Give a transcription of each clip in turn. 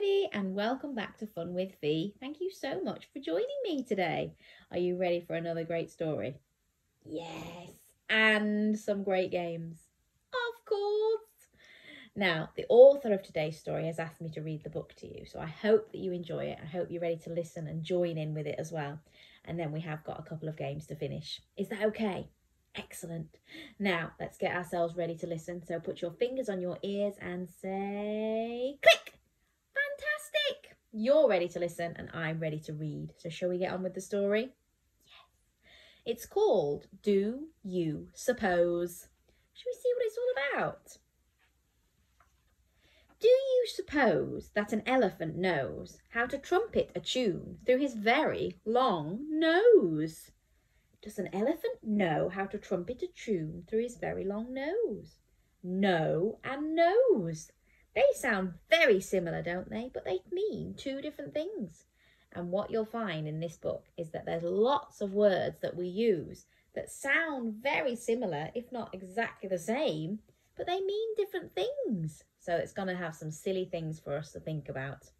everybody, and welcome back to Fun with V. Thank you so much for joining me today. Are you ready for another great story? Yes, and some great games. Of course. Now, the author of today's story has asked me to read the book to you, so I hope that you enjoy it. I hope you're ready to listen and join in with it as well. And then we have got a couple of games to finish. Is that okay? Excellent. Now, let's get ourselves ready to listen. So put your fingers on your ears and say click. Fantastic. You're ready to listen and I'm ready to read. So shall we get on with the story? Yes. It's called Do You Suppose? Shall we see what it's all about? Do you suppose that an elephant knows how to trumpet a tune through his very long nose? Does an elephant know how to trumpet a tune through his very long nose? No and nose. They sound very similar, don't they? But they mean two different things. And what you'll find in this book is that there's lots of words that we use that sound very similar, if not exactly the same, but they mean different things. So it's going to have some silly things for us to think about.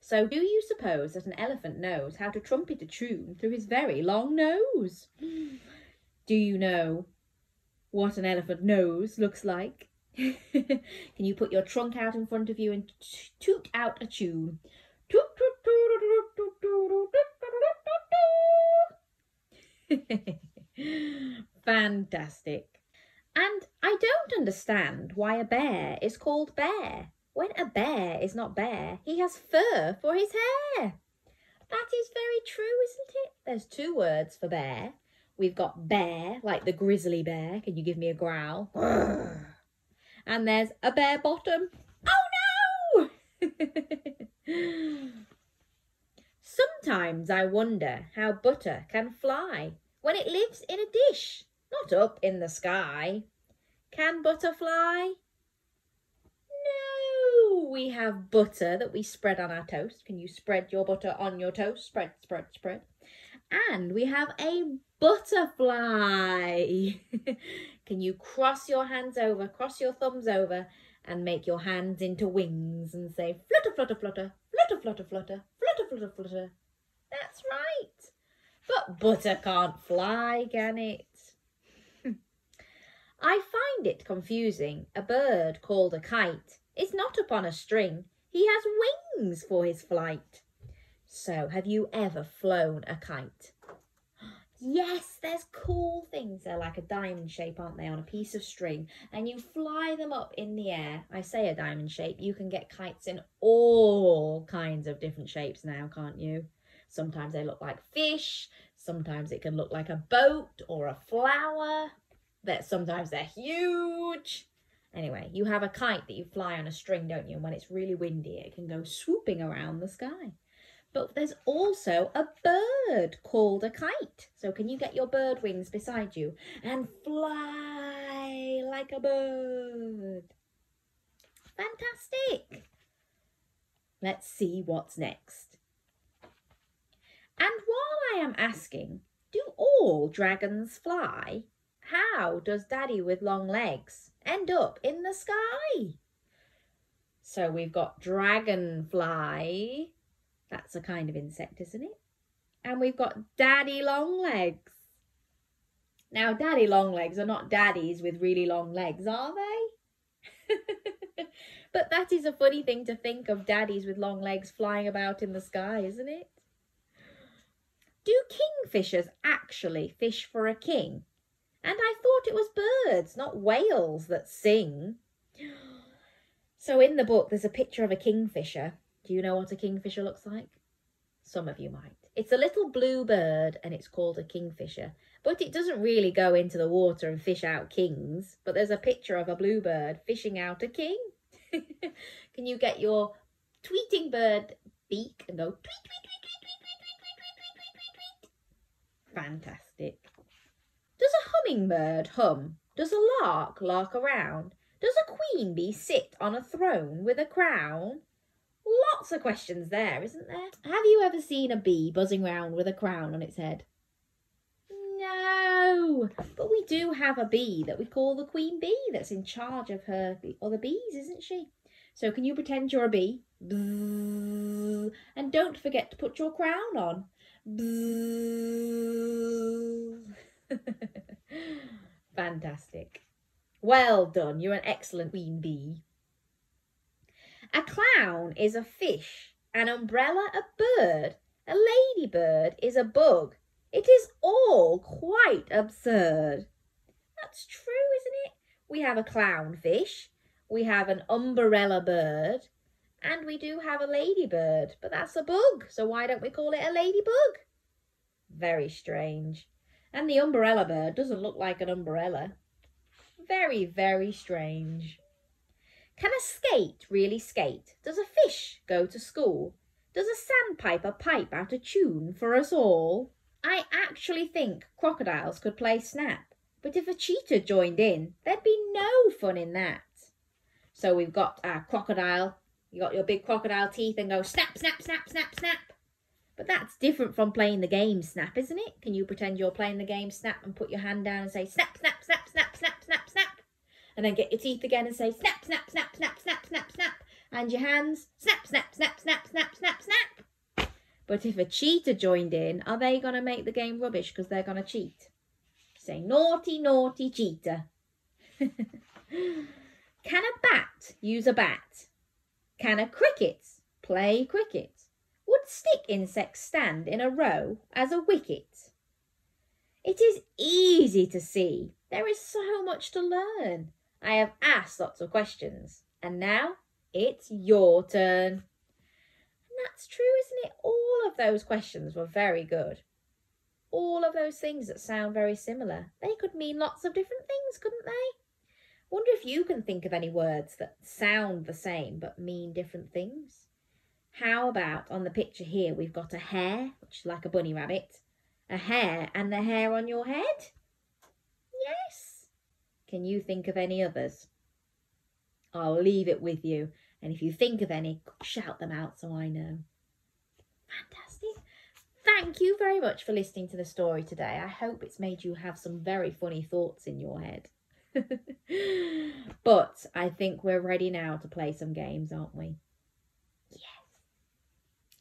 So, do you suppose that an elephant knows how to trumpet a tune through his very long nose? Do you know what an elephant nose looks like? Can you put your trunk out in front of you and toot out a tune? Fantastic. And I don't understand why a bear is called bear. When a bear is not bare, he has fur for his hair. That is very true, isn't it? There's two words for bear. We've got bear, like the grizzly bear. Can you give me a growl? And there's a bare bottom. Oh no! Sometimes I wonder how butter can fly when it lives in a dish not up in the sky. Can butter fly? No, we have butter that we spread on our toast. Can you spread your butter on your toast? Spread, spread, spread. And we have a butterfly. Can you cross your hands over, cross your thumbs over, and make your hands into wings and say flutter, flutter, flutter, flutter, flutter, flutter, flutter, flutter, flutter. That's right. But butter can't fly, can it? I find it confusing. A bird called a kite is not upon a string. He has wings for his flight. So, have you ever flown a kite? Yes, there's cool things. They're like a diamond shape, aren't they, on a piece of string. And you fly them up in the air. I say a diamond shape. You can get kites in all kinds of different shapes now, can't you? Sometimes they look like fish. Sometimes it can look like a boat or a flower that sometimes they're huge. Anyway, you have a kite that you fly on a string, don't you? And when it's really windy, it can go swooping around the sky. But there's also a bird called a kite. So can you get your bird wings beside you and fly like a bird? Fantastic. Let's see what's next. And while I am asking, do all dragons fly? How does Daddy with long legs end up in the sky? So we've got dragonfly. That's a kind of insect, isn't it? And we've got daddy long legs. Now, daddy long legs are not daddies with really long legs, are they? but that is a funny thing to think of daddies with long legs flying about in the sky, isn't it? Do kingfishers actually fish for a king? And I thought it was birds, not whales, that sing. So in the book, there's a picture of a kingfisher. Do you know what a kingfisher looks like? Some of you might. It's a little blue bird and it's called a kingfisher. But it doesn't really go into the water and fish out kings. But there's a picture of a blue bird fishing out a king. Can you get your tweeting bird beak and go tweet, tweet, tweet, tweet, tweet, tweet, tweet, tweet, tweet, tweet, tweet. Fantastic. Does a hummingbird hum? Does a lark lark around? Does a queen bee sit on a throne with a crown? Lots of questions there, isn't there? Have you ever seen a bee buzzing round with a crown on its head? No, but we do have a bee that we call the queen bee that's in charge of her other bees, isn't she? So can you pretend you're a bee? Bzzz. And don't forget to put your crown on. Fantastic. Well done. You're an excellent queen bee. A clown is a fish, an umbrella a bird, a ladybird is a bug. It is all quite absurd. That's true, isn't it? We have a clownfish, we have an umbrella bird, and we do have a ladybird, but that's a bug, so why don't we call it a ladybug? Very strange. And the umbrella bird doesn't look like an umbrella. Very, very strange. Can a skate really skate? Does a fish go to school? Does a sandpiper pipe out a tune for us all? I actually think crocodiles could play snap, but if a cheetah joined in, there'd be no fun in that. So we've got our crocodile. You got your big crocodile teeth and go snap, snap, snap, snap, snap. But that's different from playing the game snap, isn't it? Can you pretend you're playing the game snap and put your hand down and say snap, snap, snap? And then get your teeth again and say snap, snap, snap, snap, snap, snap, snap and your hands snap, snap, snap, snap, snap, snap, snap. But if a cheetah joined in, are they going to make the game rubbish because they're going to cheat? Say naughty, naughty cheetah. Can a bat use a bat? Can a cricket play cricket? Would stick insects stand in a row as a wicket? It is easy to see. There is so much to learn. I have asked lots of questions. And now it's your turn. And that's true, isn't it? All of those questions were very good. All of those things that sound very similar. They could mean lots of different things, couldn't they? Wonder if you can think of any words that sound the same but mean different things. How about on the picture here, we've got a hare, which is like a bunny rabbit, a hare, and the hair on your head? Yes. Can you think of any others? I'll leave it with you. And if you think of any, shout them out so I know. Fantastic. Thank you very much for listening to the story today. I hope it's made you have some very funny thoughts in your head. but I think we're ready now to play some games, aren't we?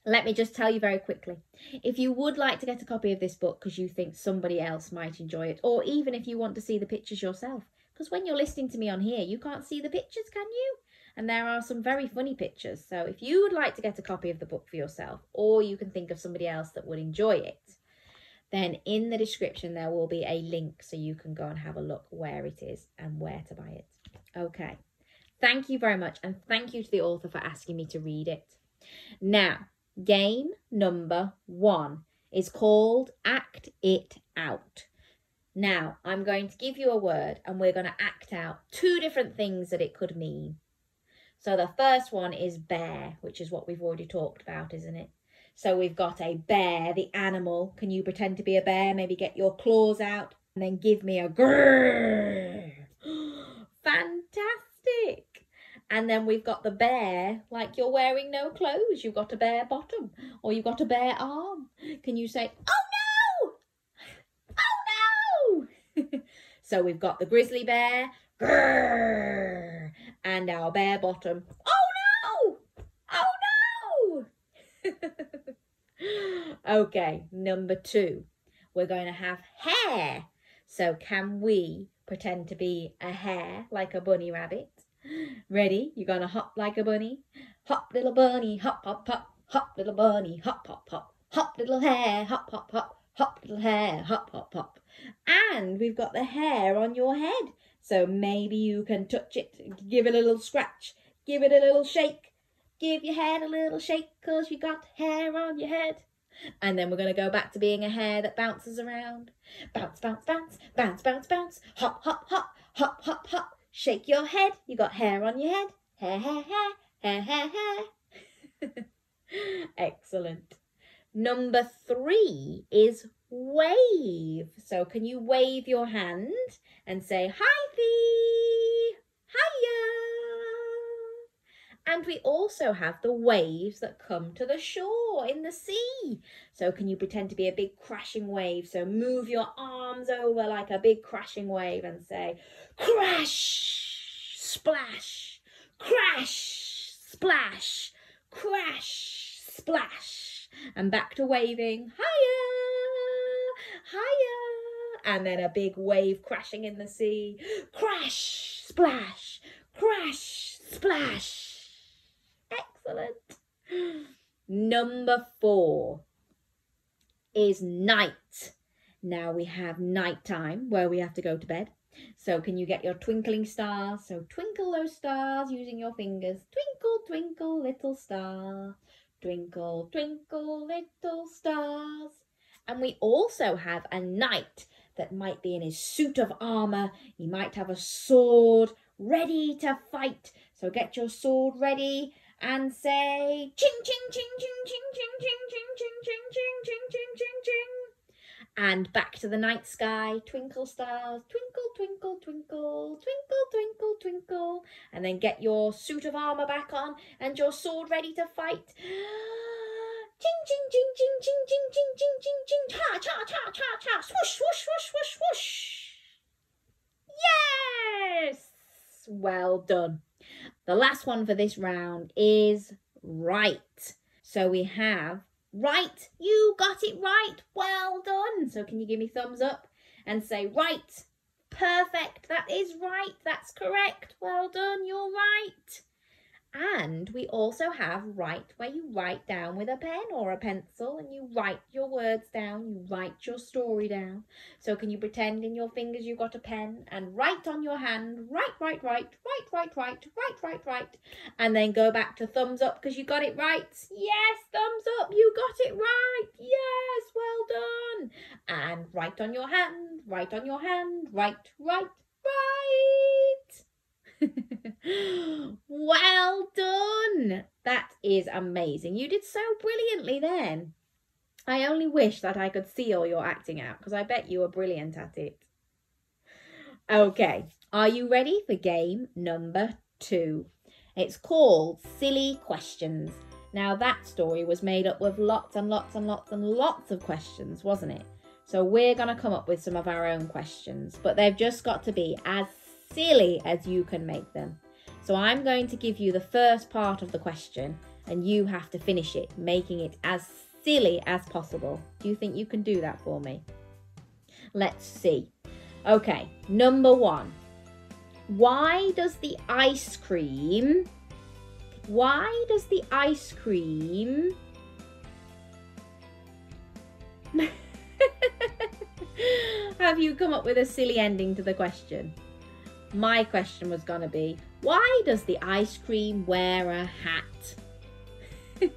Let me just tell you very quickly. If you would like to get a copy of this book because you think somebody else might enjoy it, or even if you want to see the pictures yourself, because when you're listening to me on here, you can't see the pictures, can you? And there are some very funny pictures. So if you would like to get a copy of the book for yourself, or you can think of somebody else that would enjoy it, then in the description there will be a link so you can go and have a look where it is and where to buy it. Okay. Thank you very much. And thank you to the author for asking me to read it. Now, game number one is called Act It Out. Now, I'm going to give you a word and we're going to act out two different things that it could mean. So the first one is bear, which is what we've already talked about, isn't it? So we've got a bear, the animal. Can you pretend to be a bear? Maybe get your claws out and then give me a grrr. Fantastic. And then we've got the bear, like you're wearing no clothes. You've got a bare bottom or you've got a bare arm. Can you say, oh no, oh no. so we've got the grizzly bear, grrr, and our bare bottom. Oh no! Oh no! okay, number two. We're going to have hair. So can we pretend to be a hare like a bunny rabbit? Ready? You're to hop like a bunny. Hop, little bunny, hop, hop, hop. Hop, little bunny, hop, hop, hop. Hop, little hare, hop, hop, hop. Hop, little hare, hop, hop, hop. And we've got the hair on your head. So maybe you can touch it, give it a little scratch, give it a little shake. Give your head a little shake because you got hair on your head. And then we're going to go back to being a hare that bounces around. Bounce, bounce, bounce, bounce, bounce, bounce. Hop, hop, hop, hop, hop, hop. Shake your head. You got hair on your head. Hair, hair, hair, hair, hair, hair. Excellent. Number three is wave. So can you wave your hand and say, hi thee, hiya. And we also have the waves that come to the shore in the sea. So can you pretend to be a big crashing wave? So move your arms over like a big crashing wave and say, crash, splash, crash, splash, crash, splash. And back to waving, higher, higher. And then a big wave crashing in the sea. Crash, splash, crash, splash. Excellent. Number four is night. Now we have night time where we have to go to bed. So can you get your twinkling stars? So twinkle those stars using your fingers. Twinkle, twinkle, little star. Twinkle, twinkle, little stars. And we also have a knight that might be in his suit of armour. He might have a sword ready to fight. So get your sword ready and say ching ching ching ching ching ching ching ching ching ching ching ching ching ching ching and back to the night sky twinkle stars twinkle twinkle twinkle twinkle twinkle twinkle and then get your suit of armor back on and your sword ready to fight ching ching ching ching ching ching ching ching ching ching cha cha cha cha cha swoosh swoosh swoosh swoosh swoosh yes well done the last one for this round is right so we have Right, you got it right. Well done. So can you give me thumbs up and say right? Perfect. That is right. That's correct. Well done. You're right. And we also have write where you write down with a pen or a pencil and you write your words down, you write your story down. So can you pretend in your fingers you've got a pen and write on your hand, write, write, write, write, write, write, write, write, write, and then go back to thumbs up because you got it right. Yes, thumbs up, you got it right. Yes, well done. And write on your hand, write on your hand, write, write, write. well done. That is amazing. You did so brilliantly then. I only wish that I could see all your acting out because I bet you were brilliant at it. Okay, are you ready for game number two? It's called Silly Questions. Now, that story was made up with lots and lots and lots and lots of questions, wasn't it? So, we're going to come up with some of our own questions, but they've just got to be as silly as you can make them. So I'm going to give you the first part of the question and you have to finish it, making it as silly as possible. Do you think you can do that for me? Let's see. Okay, number one. Why does the ice cream, why does the ice cream Have you come up with a silly ending to the question? My question was going to be, why does the ice cream wear a hat?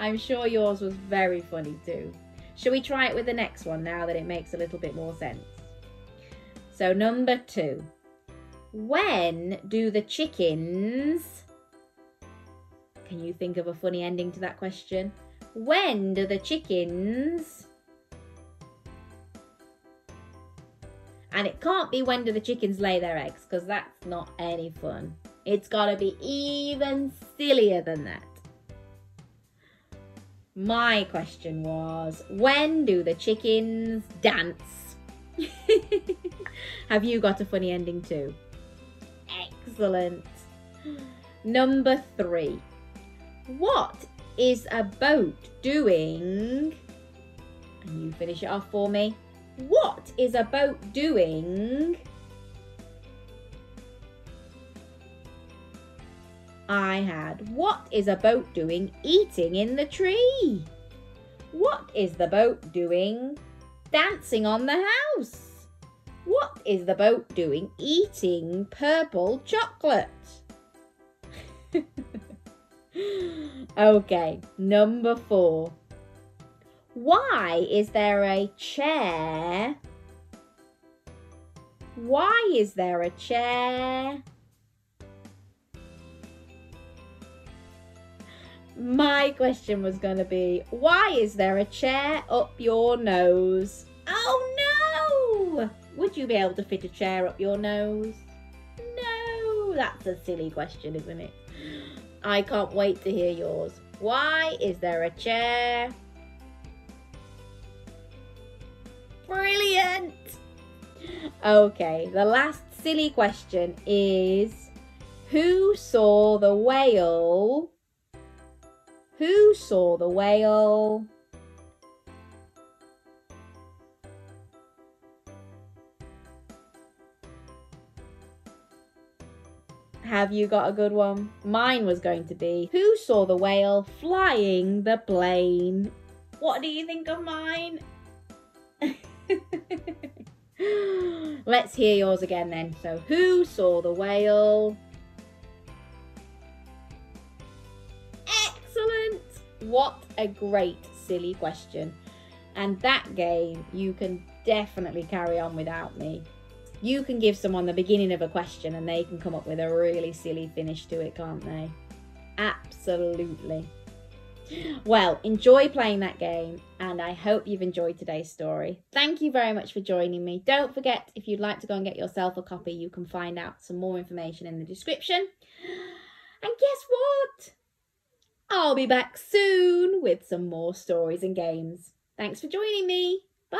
I'm sure yours was very funny too. Shall we try it with the next one now that it makes a little bit more sense? So, number two. When do the chickens. Can you think of a funny ending to that question? When do the chickens And it can't be when do the chickens lay their eggs because that's not any fun. It's got to be even sillier than that. My question was when do the chickens dance? Have you got a funny ending too? Excellent. Number three. What is a boat doing? Can you finish it off for me? What is a boat doing? I had, what is a boat doing eating in the tree? What is the boat doing dancing on the house? What is the boat doing eating purple chocolate? okay, number four. Why is there a chair? Why is there a chair? My question was going to be, why is there a chair up your nose? Oh no! Would you be able to fit a chair up your nose? No, that's a silly question, isn't it? I can't wait to hear yours. Why is there a chair Brilliant! Okay, the last silly question is Who saw the whale? Who saw the whale? Have you got a good one? Mine was going to be Who saw the whale flying the plane? What do you think of mine? Let's hear yours again then. So, who saw the whale? Excellent! What a great silly question. And that game you can definitely carry on without me. You can give someone the beginning of a question and they can come up with a really silly finish to it, can't they? Absolutely. Well, enjoy playing that game, and I hope you've enjoyed today's story. Thank you very much for joining me. Don't forget, if you'd like to go and get yourself a copy, you can find out some more information in the description. And guess what? I'll be back soon with some more stories and games. Thanks for joining me. Bye.